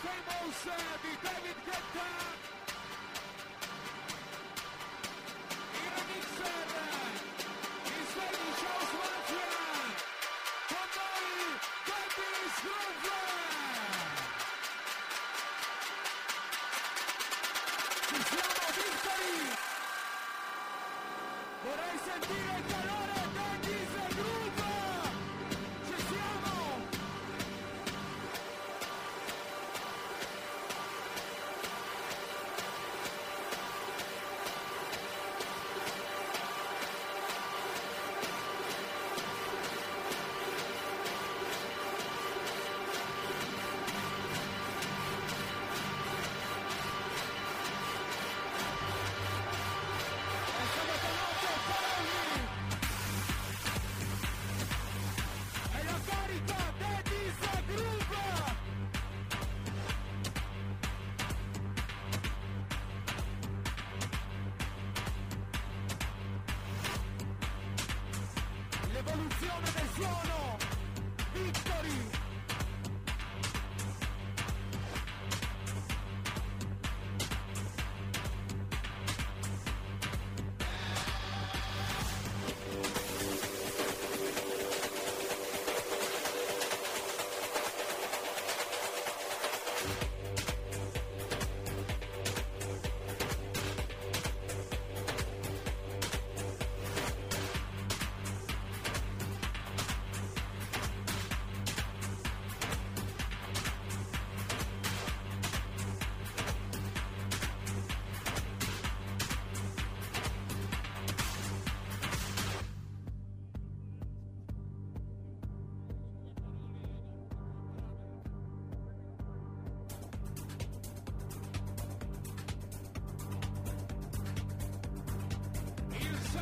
Fuck Me and Famous eh, di David Guetta.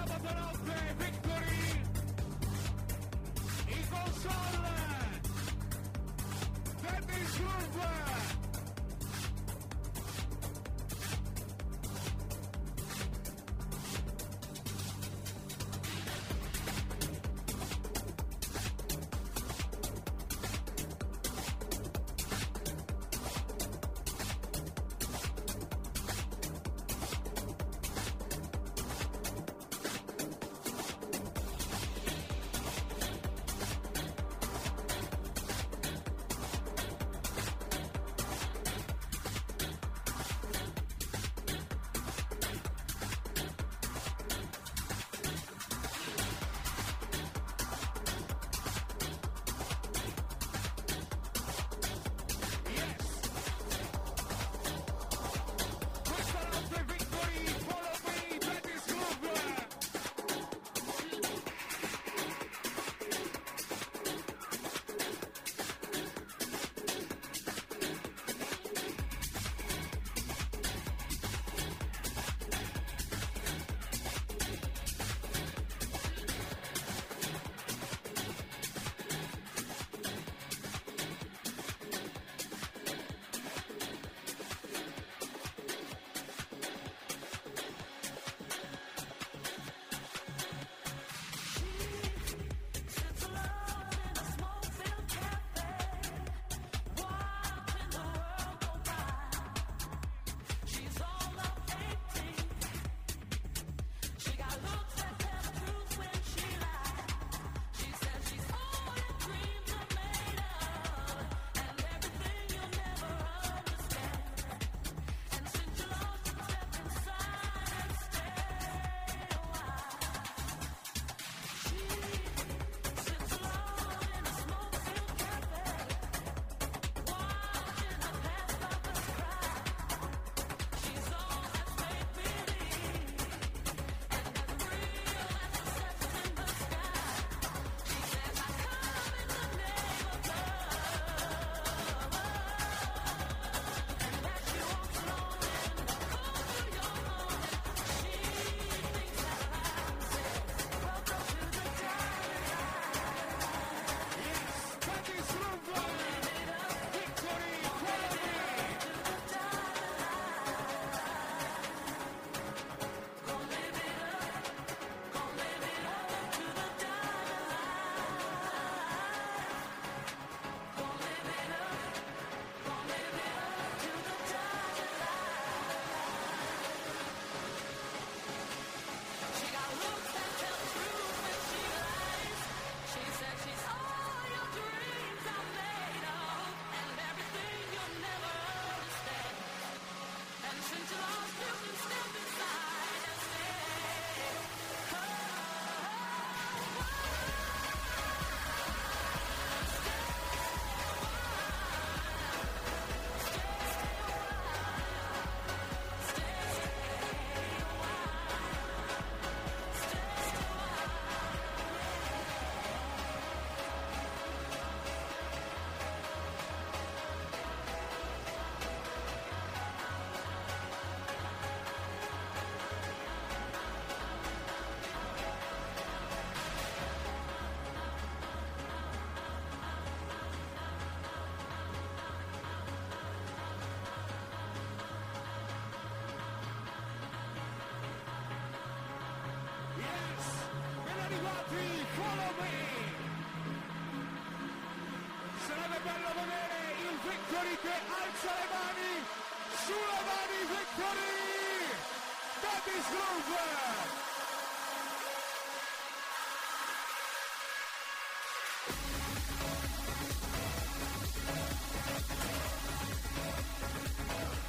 Il solo qui. Sarebbe bello vedere il Victory che alza le mani sulle mani Victory! That is Groove! Yeah.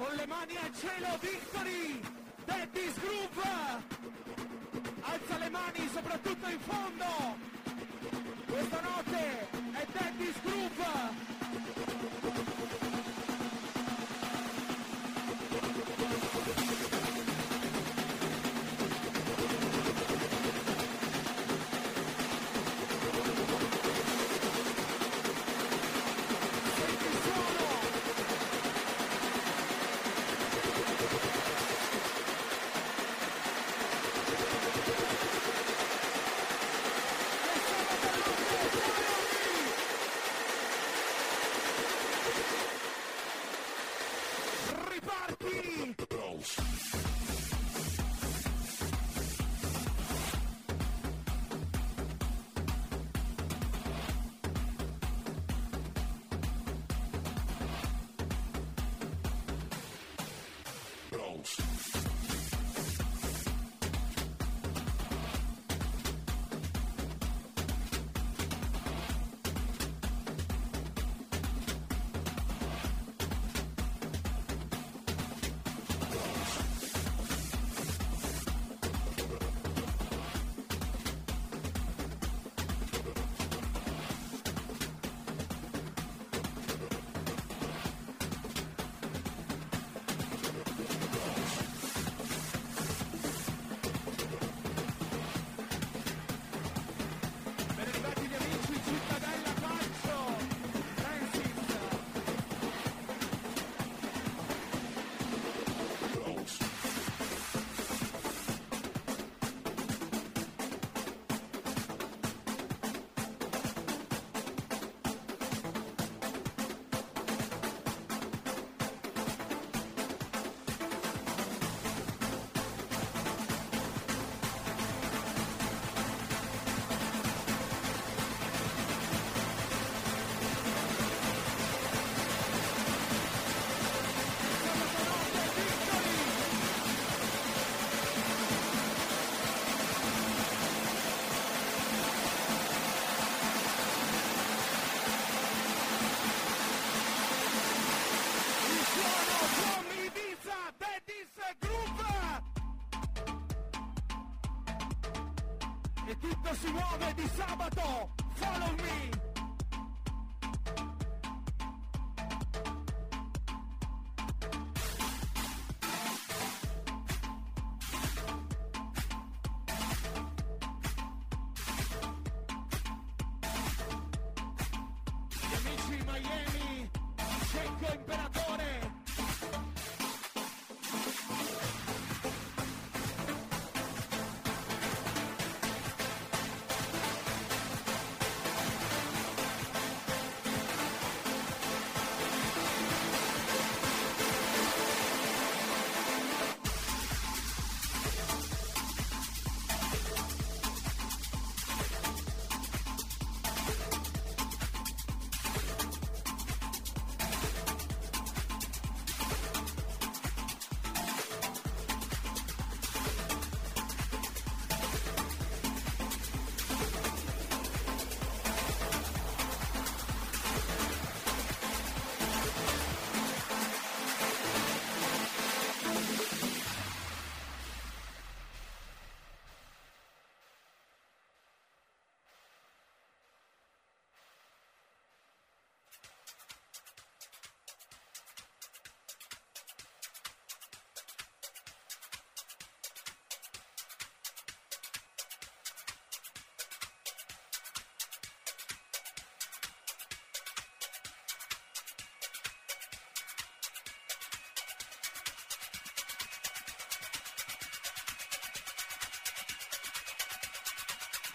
Con le mani al cielo, Victory! Daddy's Groove! Alza le mani soprattutto in fondo! Questa notte è Daddy's Groove!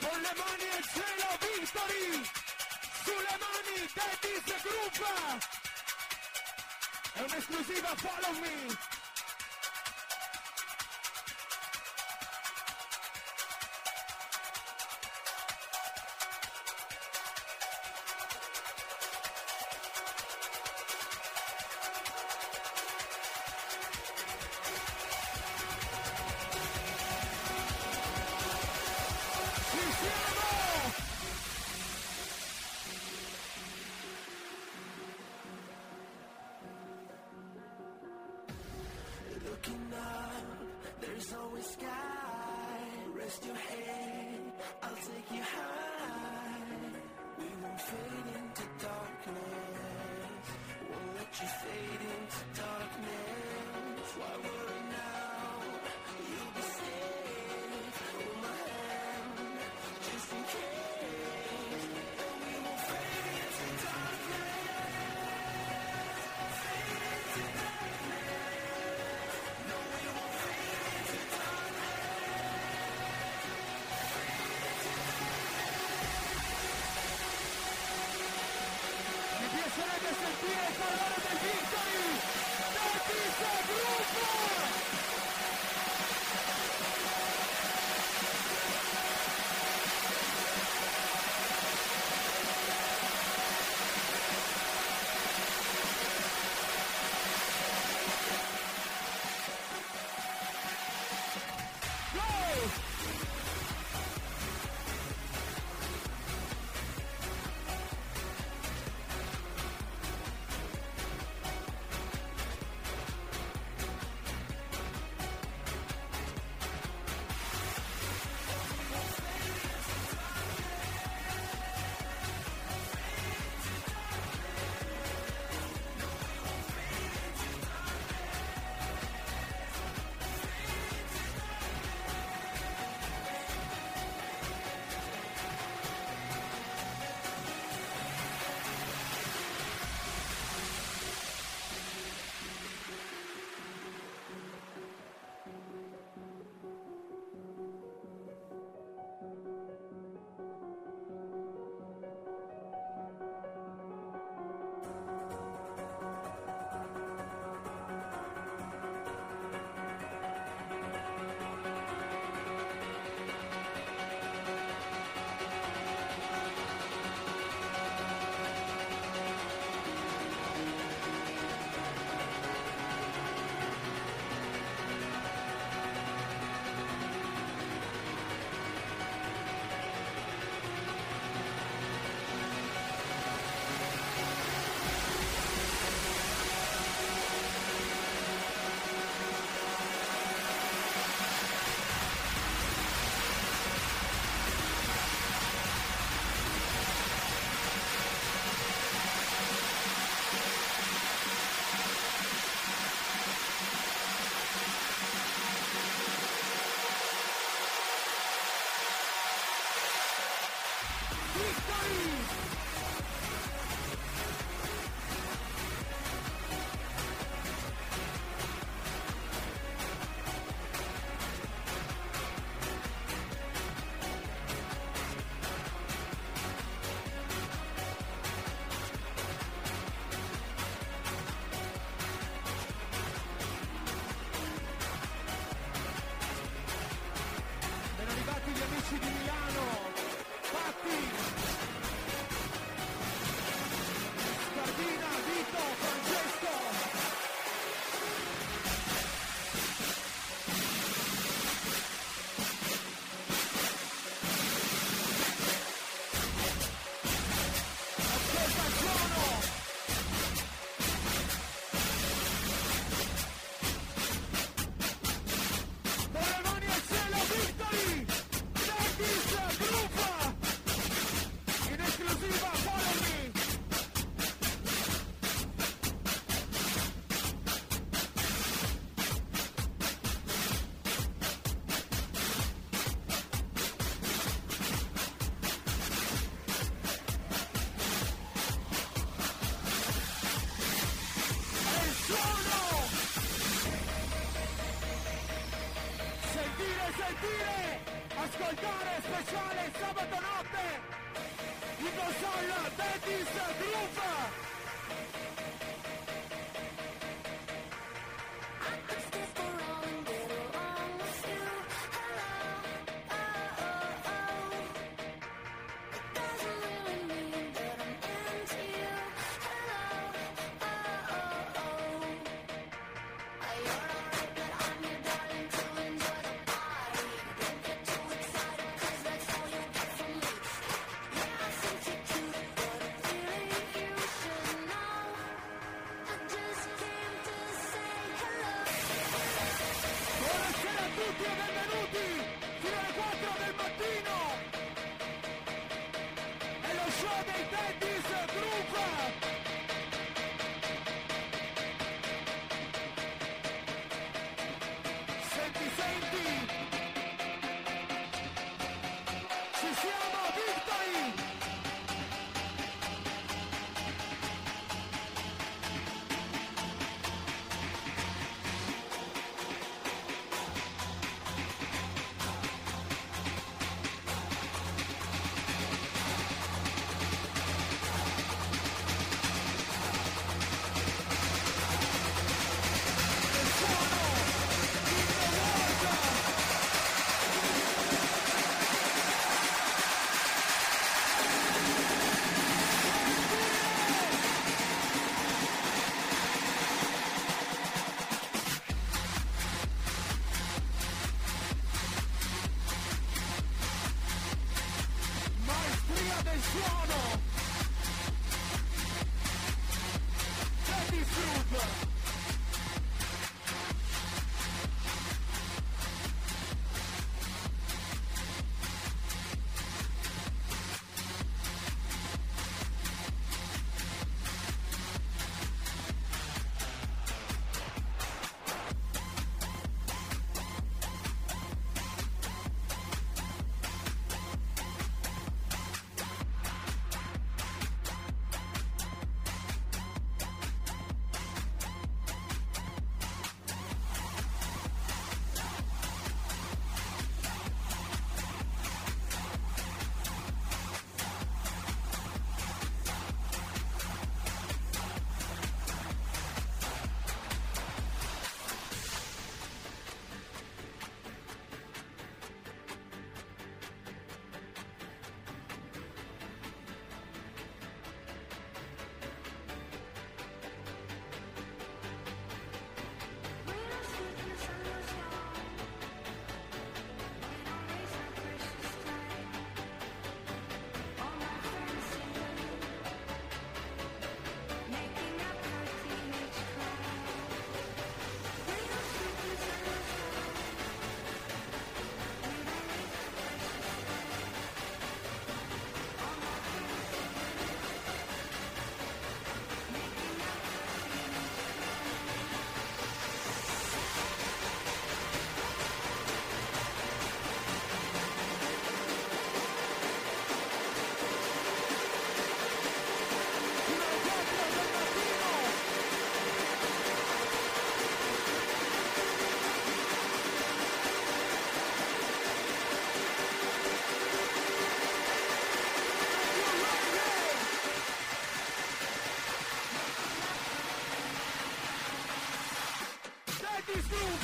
Con le mani al cielo, Victory! Sulle mani, Daddy's Group! Uh, È un'esclusiva Follow Me!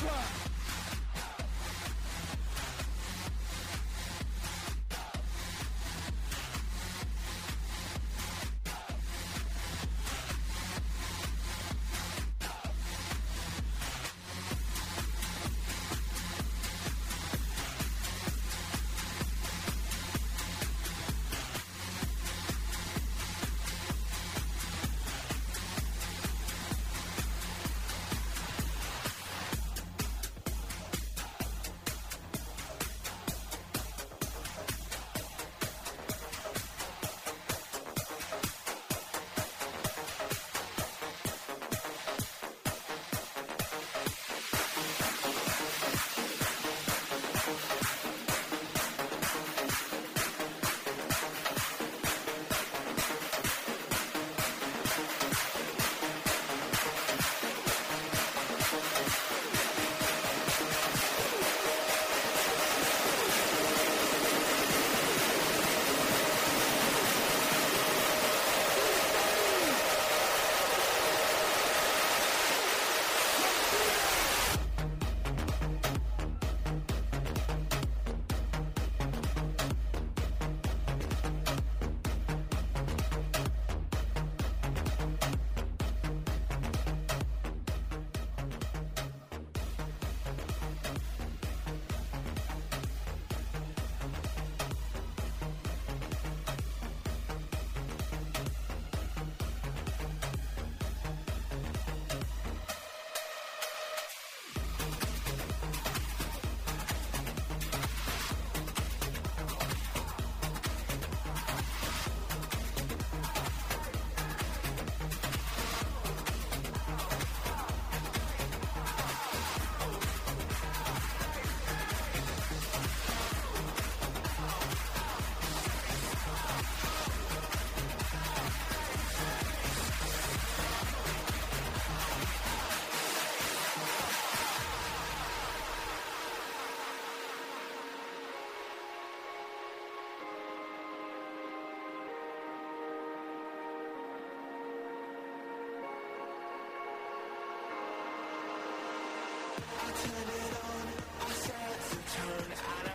Cry. I turn it on, I set the tone. and I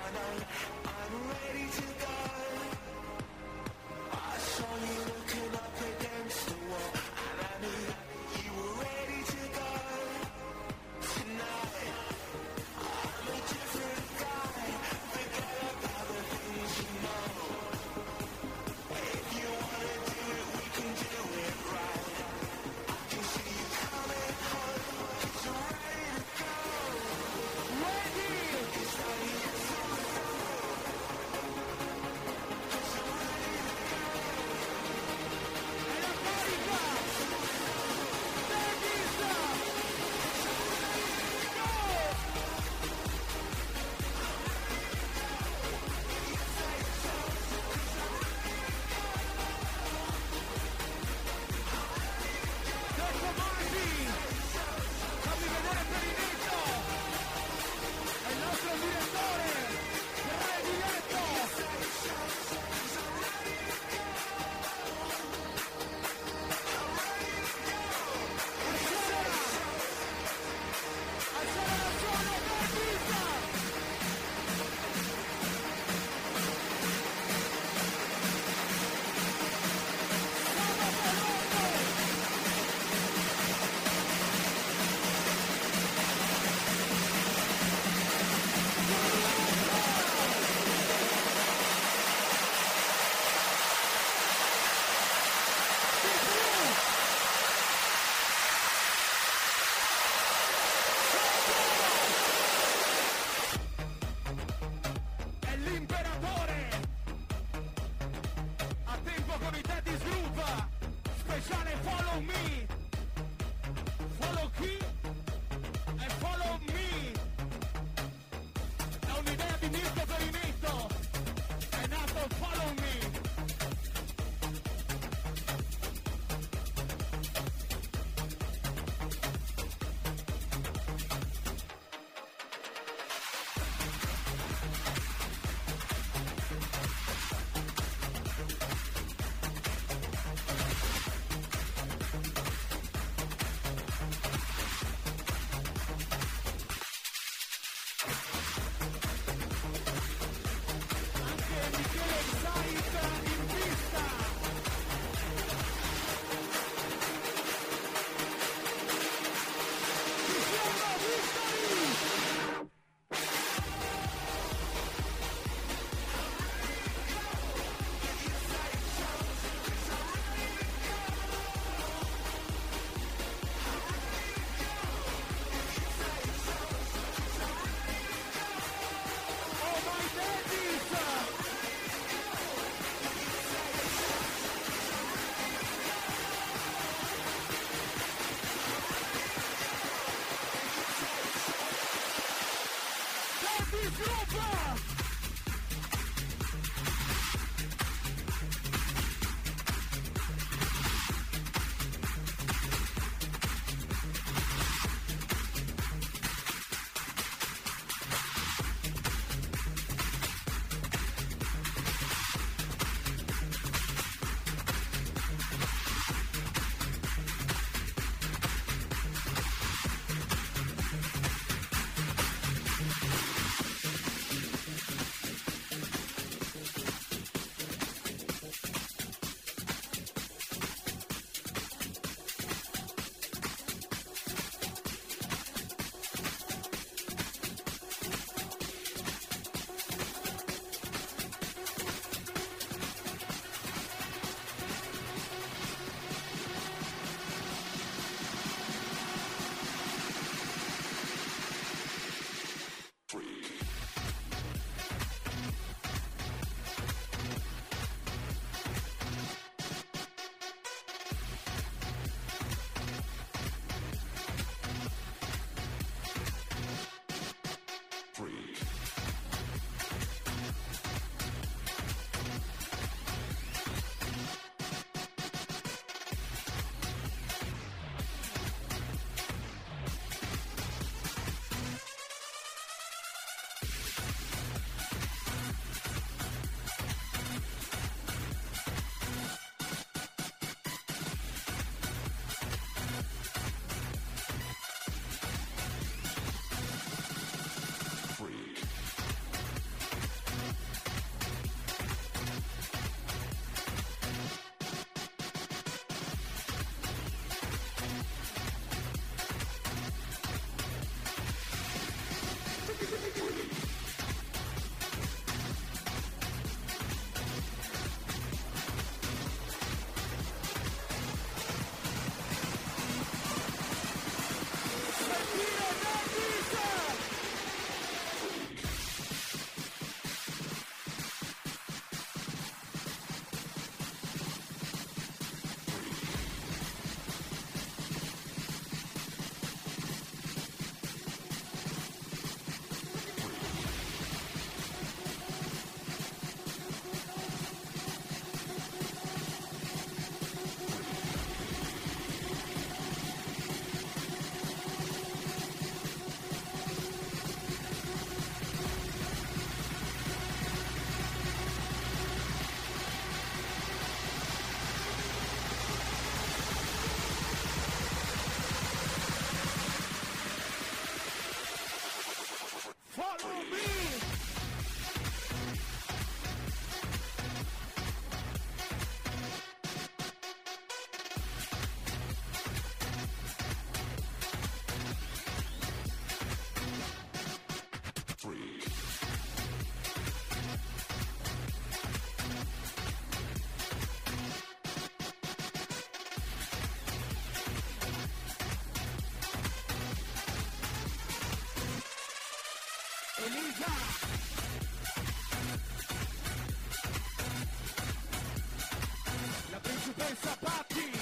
La principessa Patti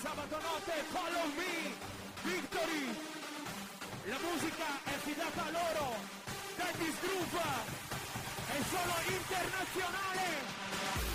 sabato notte follow me victory. La musica è fidata a loro Daddy Strufa è solo internazionale.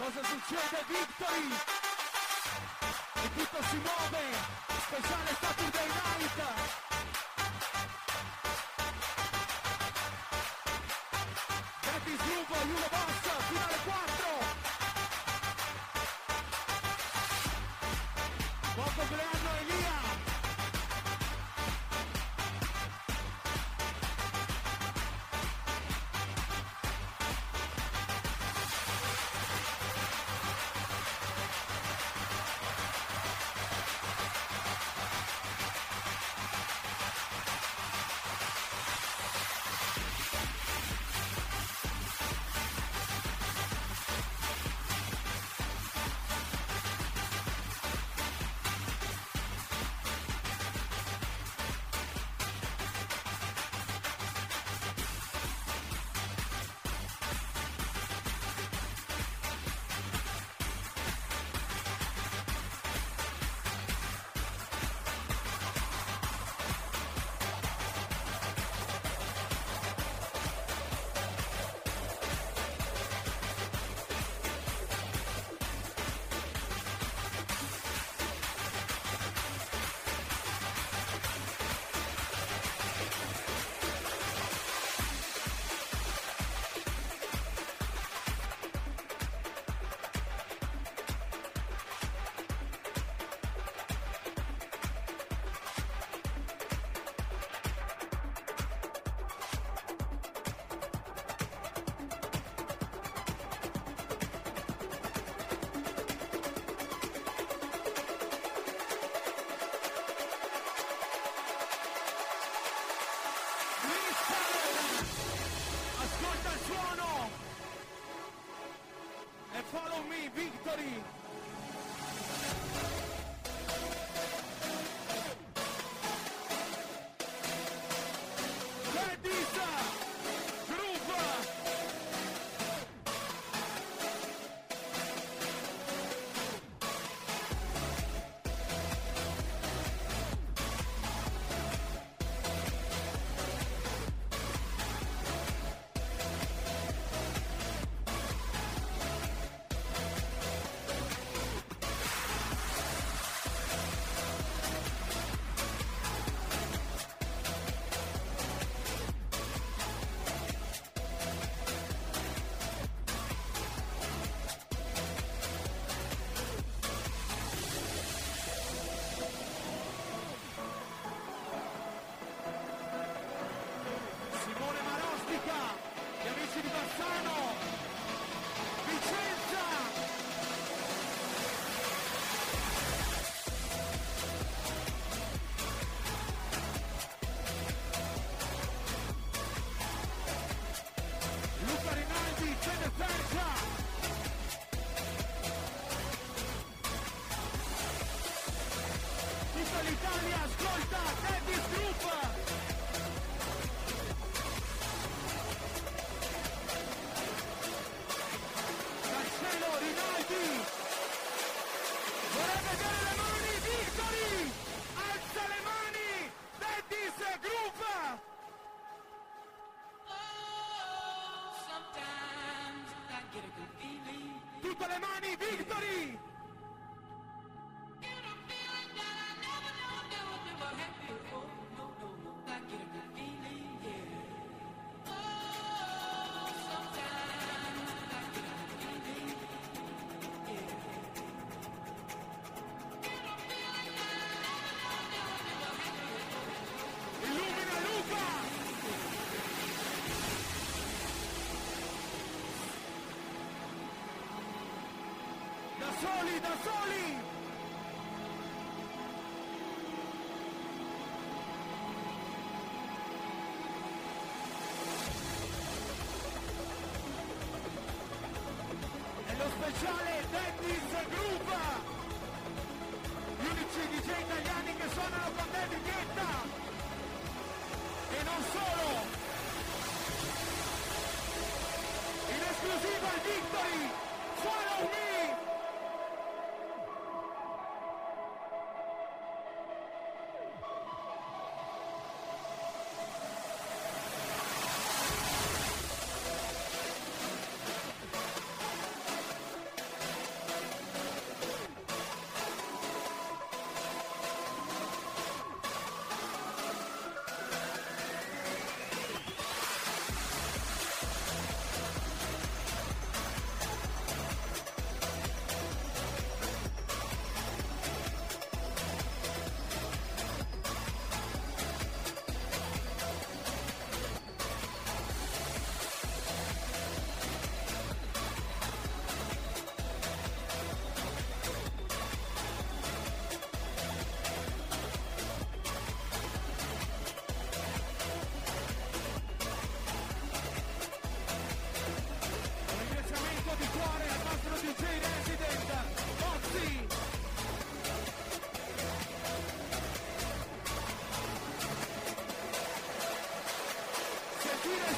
Cosa succede, Victory? E tutto si muove, speciale Saturday Night. Daddy Snoop, Yulo Boss, finale 4. Buon compleanno Elia. Gotti. Da soli! E lo speciale Dennis Group! Gli unici DJ italiani che suonano con David Guetta! E non solo!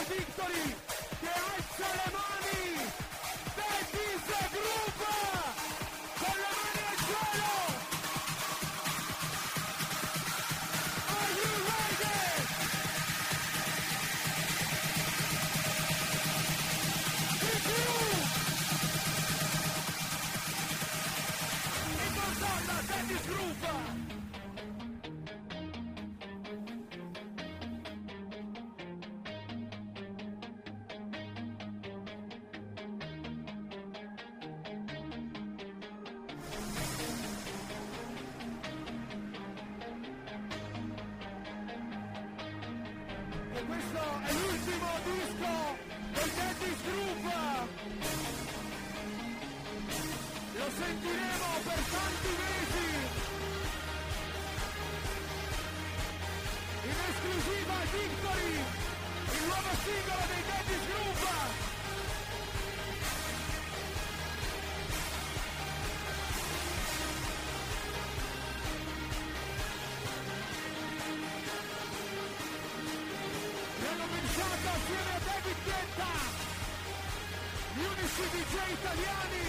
il Victory che alza le mani Disney Group con le mani al cielo Are you ready? Di più! In console Dennis Group questo è l'ultimo disco del Dennis Group. Lo sentiremo per tanti mesi. In esclusiva Victory, il nuovo singolo dei Dennis Group. Unici DJ italiani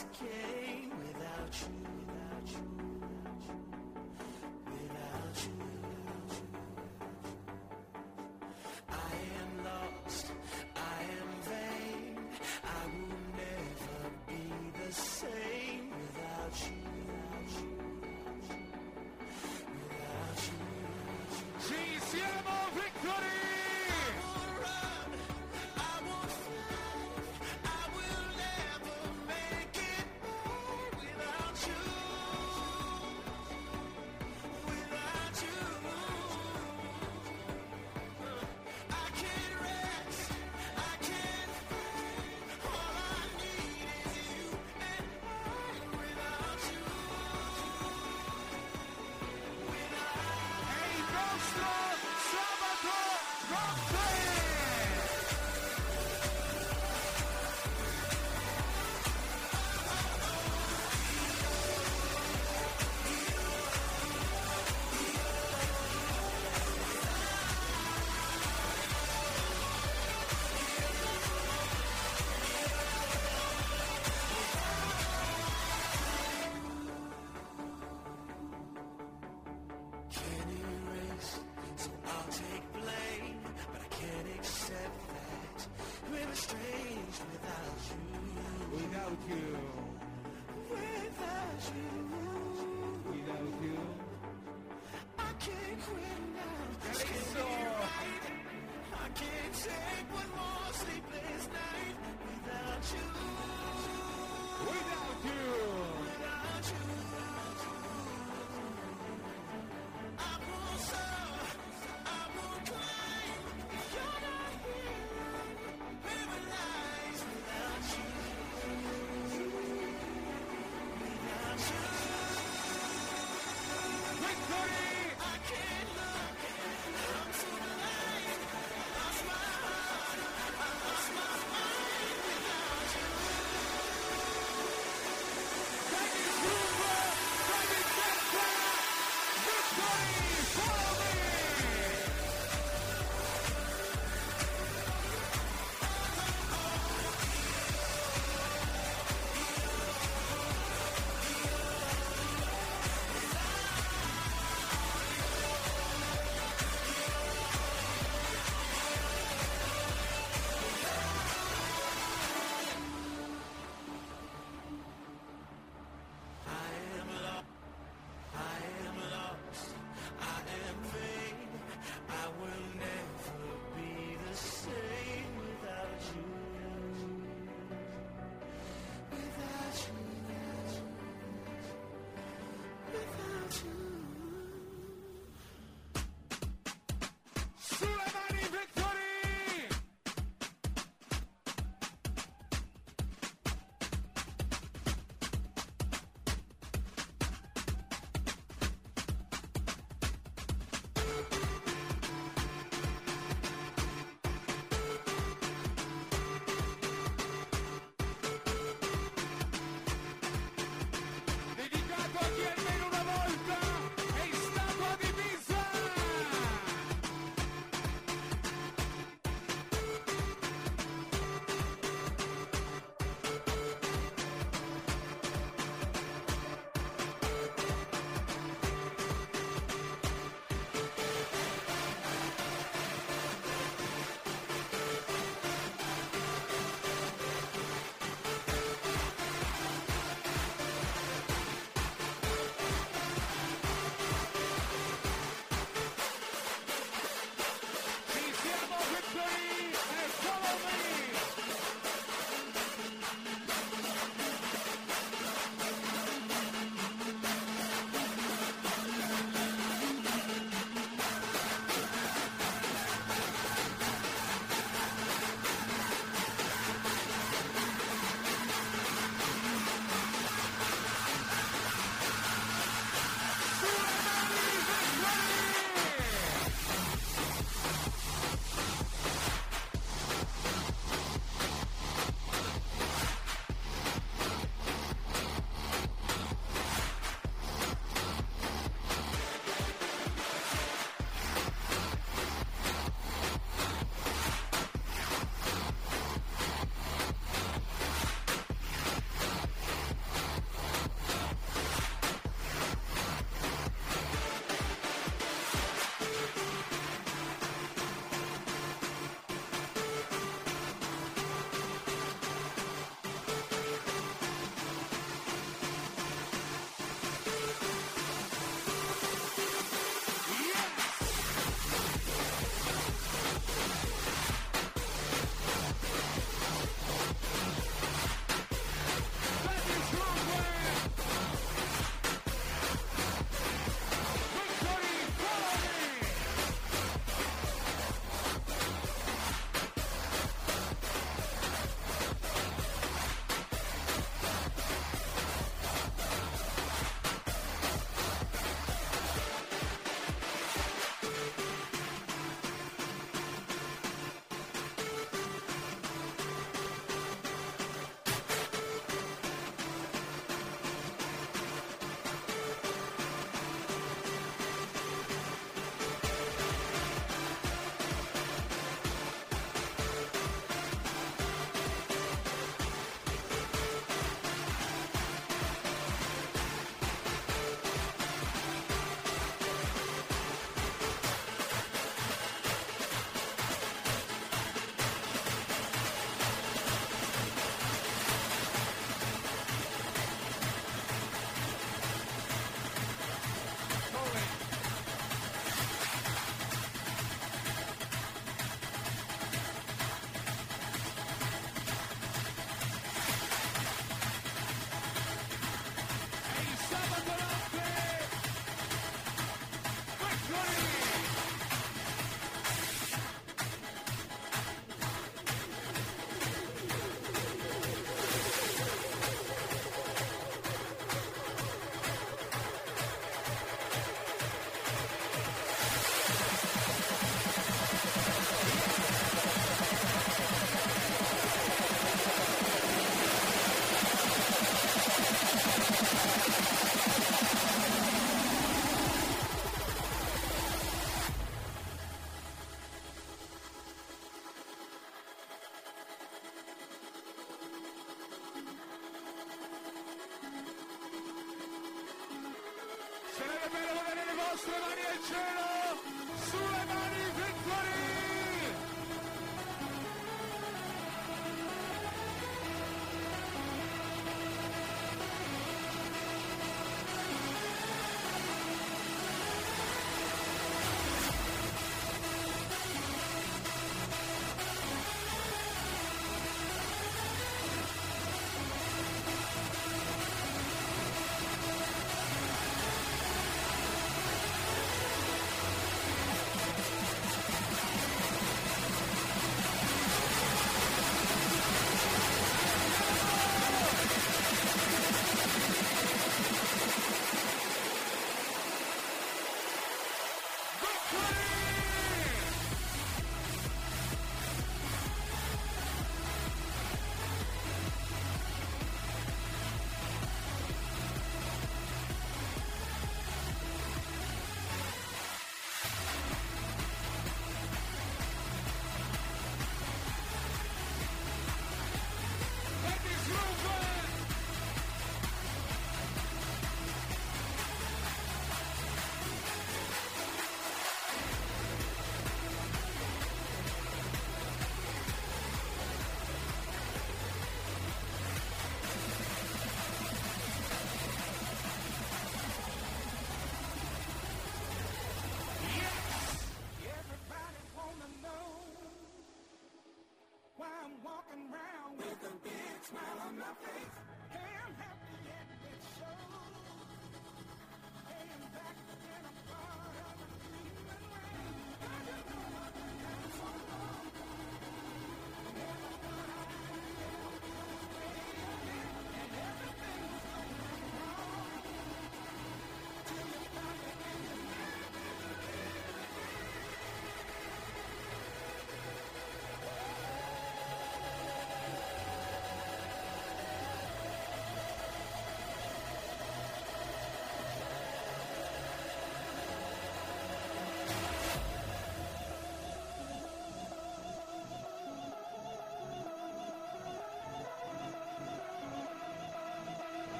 Victory!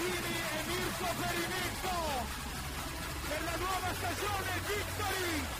Martini e Mirko Perinetto per la nuova stagione Victory!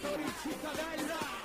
Toricita Bella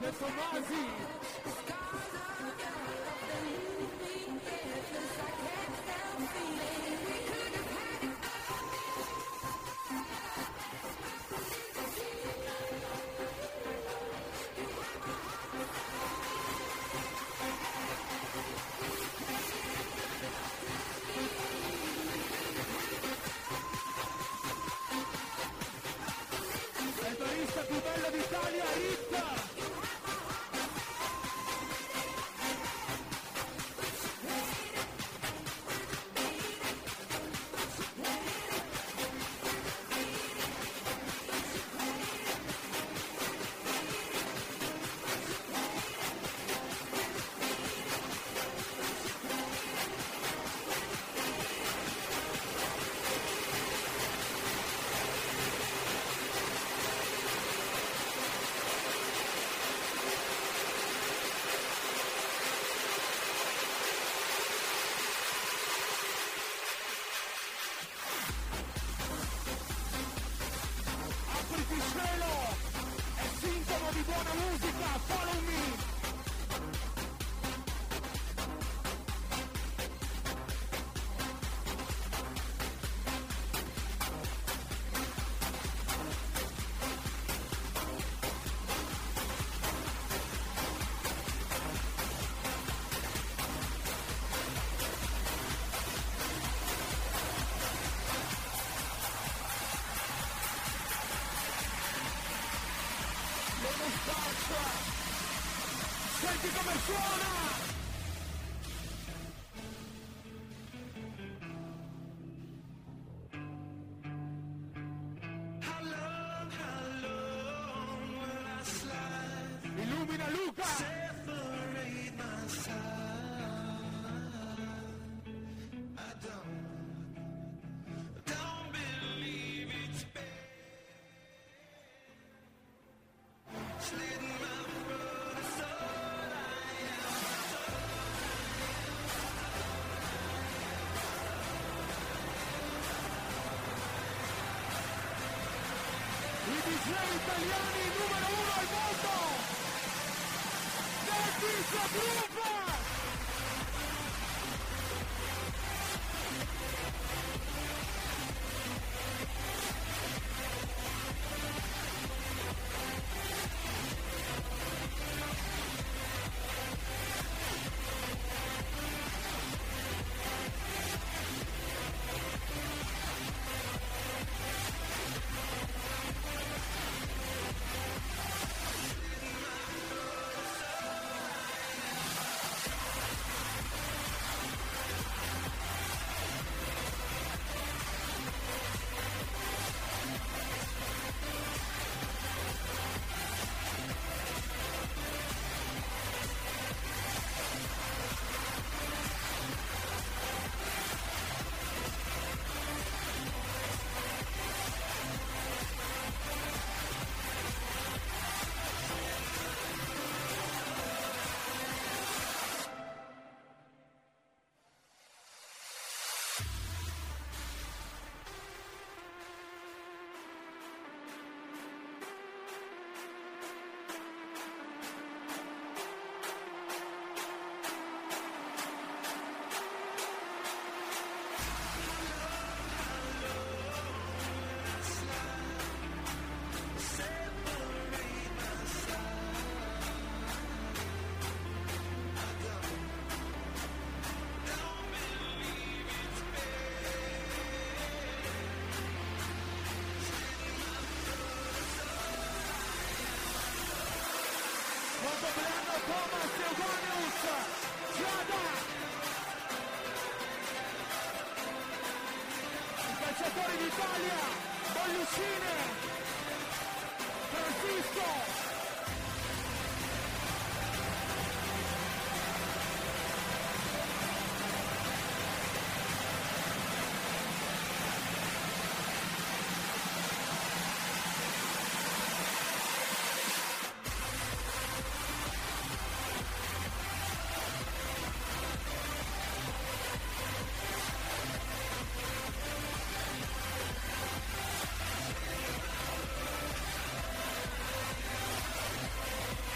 Mr. Mazi. Corona! Europa!